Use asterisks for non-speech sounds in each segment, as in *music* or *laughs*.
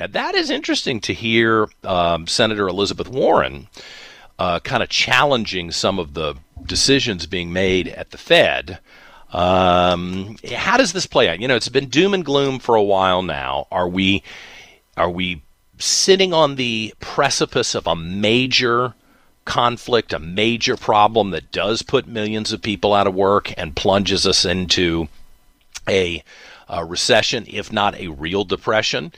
Now, that is interesting to hear um, Senator Elizabeth Warren uh, kind of challenging some of the decisions being made at the Fed. Um, how does this play out? You know, it's been doom and gloom for a while now. Are we are we sitting on the precipice of a major conflict, a major problem that does put millions of people out of work and plunges us into a, a recession, if not a real depression?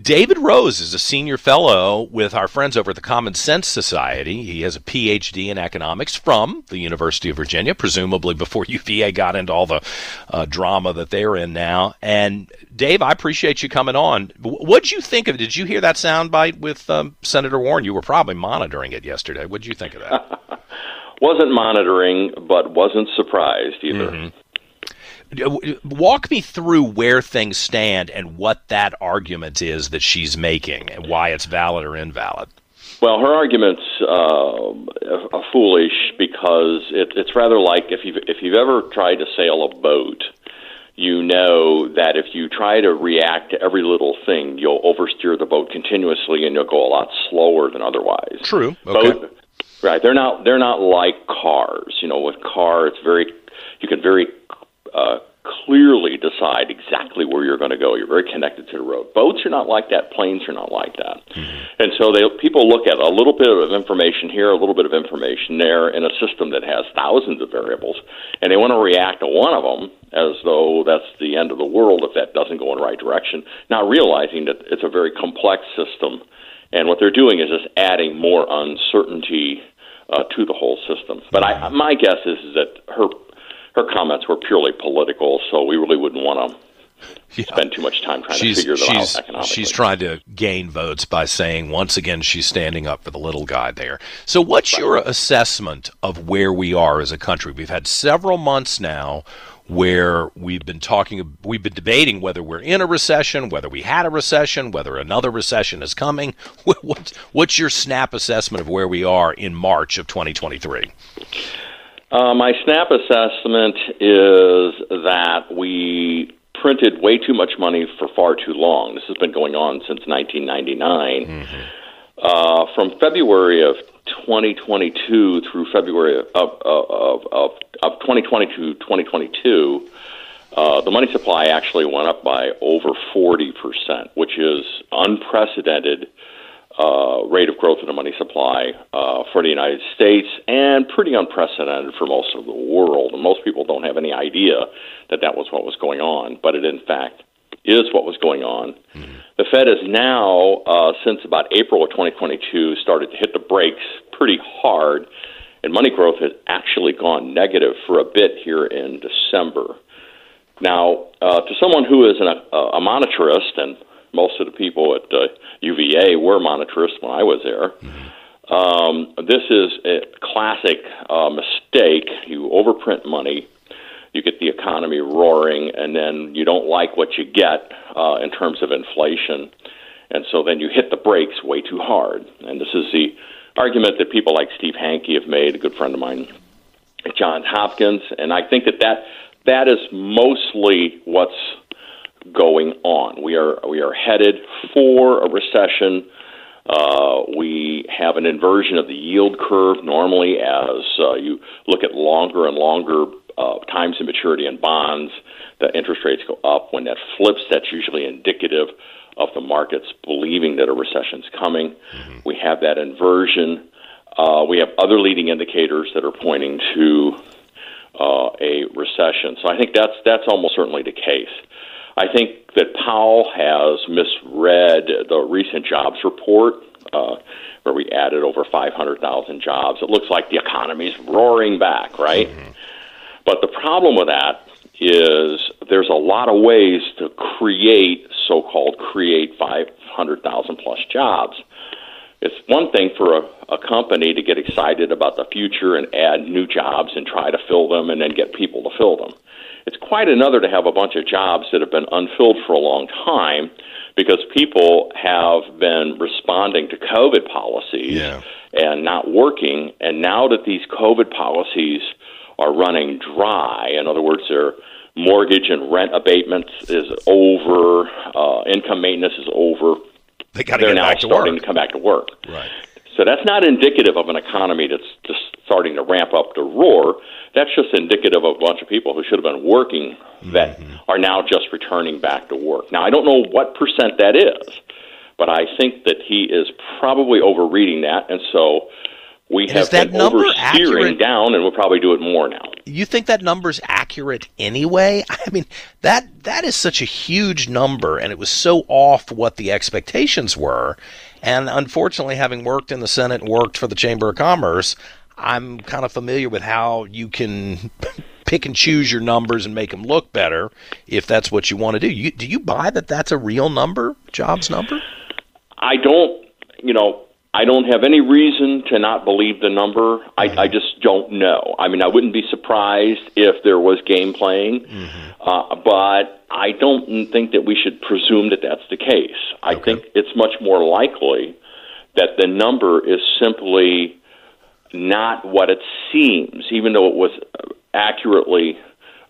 David Rose is a senior fellow with our friends over at the Common Sense Society. He has a PhD in economics from the University of Virginia, presumably before *laughs* UVA got into all the uh, drama that they're in now. And Dave, I appreciate you coming on. What'd you think of it? Did you hear that soundbite with um, Senator Warren? You were probably monitoring it yesterday. What'd you think of that? *laughs* wasn't monitoring, but wasn't surprised either. Mm-hmm. Walk me through where things stand and what that argument is that she's making and why it's valid or invalid. Well, her argument's uh, foolish because it, it's rather like if you've if you've ever tried to sail a boat, you know that if you try to react to every little thing, you'll oversteer the boat continuously and you'll go a lot slower than otherwise. True. Okay. Boat, right. They're not they're not like cars. You know, with car, it's very you can very decide exactly where you're going to go. You're very connected to the road. Boats are not like that. Planes are not like that. Mm-hmm. And so they people look at a little bit of information here, a little bit of information there, in a system that has thousands of variables, and they want to react to one of them as though that's the end of the world if that doesn't go in the right direction, not realizing that it's a very complex system. And what they're doing is just adding more uncertainty uh, to the whole system. But I, my guess is, is that her comments were purely political, so we really wouldn't want to yeah. spend too much time trying she's, to figure them she's, out economically. She's trying to gain votes by saying once again she's standing up for the little guy there. So, what's right. your assessment of where we are as a country? We've had several months now where we've been talking, we've been debating whether we're in a recession, whether we had a recession, whether another recession is coming. *laughs* what's your snap assessment of where we are in March of 2023? Uh, my snap assessment is that we printed way too much money for far too long. This has been going on since 1999. Mm-hmm. Uh, from February of 2022 through February of, of, of, of 2020 to 2022, uh, the money supply actually went up by over 40%, which is unprecedented uh, rate of growth in the money supply uh, for the United States and pretty unprecedented for most of the world. And most people don't have any idea that that was what was going on, but it in fact is what was going on. Mm-hmm. The Fed has now, uh, since about April of 2022, started to hit the brakes pretty hard, and money growth has actually gone negative for a bit here in December. Now, uh, to someone who is an, a, a monetarist and most of the people at uh, UVA were monetarists when I was there. Mm-hmm. Um, this is a classic uh, mistake. You overprint money, you get the economy roaring, and then you don't like what you get uh, in terms of inflation. And so then you hit the brakes way too hard. And this is the argument that people like Steve Hanke have made, a good friend of mine, Johns Hopkins. And I think that that, that is mostly what's going on. We are we are headed for a recession. Uh, we have an inversion of the yield curve normally as uh, you look at longer and longer uh, times to maturity in bonds. The interest rates go up. When that flips, that's usually indicative of the markets believing that a recession is coming. Mm-hmm. We have that inversion. Uh, we have other leading indicators that are pointing to uh, a recession. So I think that's that's almost certainly the case. I think that Powell has misread the recent jobs report, uh, where we added over 500,000 jobs. It looks like the economy's roaring back, right? Mm-hmm. But the problem with that is there's a lot of ways to create so-called create 500,000 plus jobs. It's one thing for a, a company to get excited about the future and add new jobs and try to fill them and then get people to fill them. It's quite another to have a bunch of jobs that have been unfilled for a long time because people have been responding to COVID policies yeah. and not working. And now that these COVID policies are running dry, in other words, their mortgage and rent abatements is over, uh, income maintenance is over, they got to they're get now back to starting work. to come back to work. Right. So that's not indicative of an economy that's just starting to ramp up to roar. That's just indicative of a bunch of people who should have been working that Mm-hmm. are now just returning back to work. Now, I don't know what percent that is, but I think that he is probably overreading that, and so we And have is that been number oversteering accurate? down, and we'll probably do it more now. You think that number's accurate anyway? *laughs* I mean, that that is such a huge number, and it was so off what the expectations were. And unfortunately, having worked in the Senate and worked for the Chamber of Commerce, I'm kind of familiar with how you can *laughs* pick and choose your numbers and make them look better if that's what you want to do. You, do you buy that that's a real number, jobs number? I don't, you know, I don't have any reason to not believe the number. I, I just don't know. I mean, I wouldn't be surprised if there was game playing, uh, but I don't think that we should presume that that's the case. I Okay. think it's much more likely that the number is simply not what it seems, even though it was accurately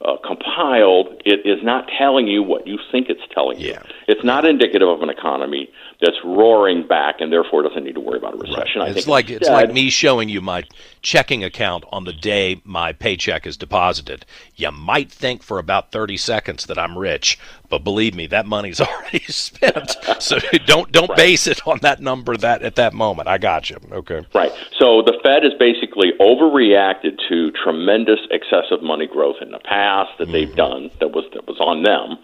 uh, compiled, it is not telling you what you think it's telling you. Yeah. It's not indicative of an economy that's roaring back and therefore doesn't need to worry about a recession. I It's like it's like me showing you my checking account on the day my paycheck is deposited. You might think for about 30 seconds that I'm rich, but believe me, that money's *laughs* already spent. So *laughs* don't don't base it on that number that at that moment. I got you. Okay. Right. So the Fed has basically overreacted to tremendous excessive money growth in the past that they've mm-hmm. done that was that was on them.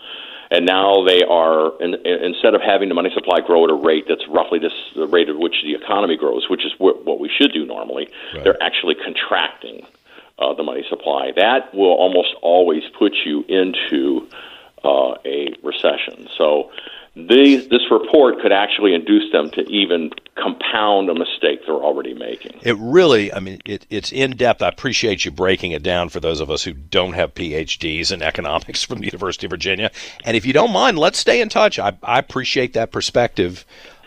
And now they are, in, in- instead of having the money supply grow at a rate that's roughly this, the rate at which the economy grows, which is what, what we should do normally, they're actually contracting uh, the money supply. That will almost always put you into uh, a recession. So these, this report could actually induce them to even compound a mistake they're already making. It really, I mean, it, it's in depth. I appreciate you breaking it down for those of us who don't have PhDs in economics *laughs* from the University of Virginia. And if you don't mind, let's stay in touch. I, I appreciate that perspective.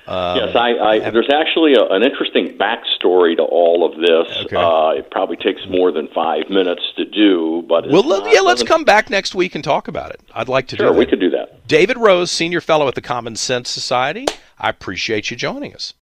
Um, Yes, I, I there's actually a, an interesting backstory to all of this. Okay. Uh, it probably takes more than five minutes to do, but well, let- yeah, let's come back next week and talk about it. I'd like to Sure, do that. we could do that. David Rose, Senior Fellow at the Common Sense Society, I appreciate you joining us.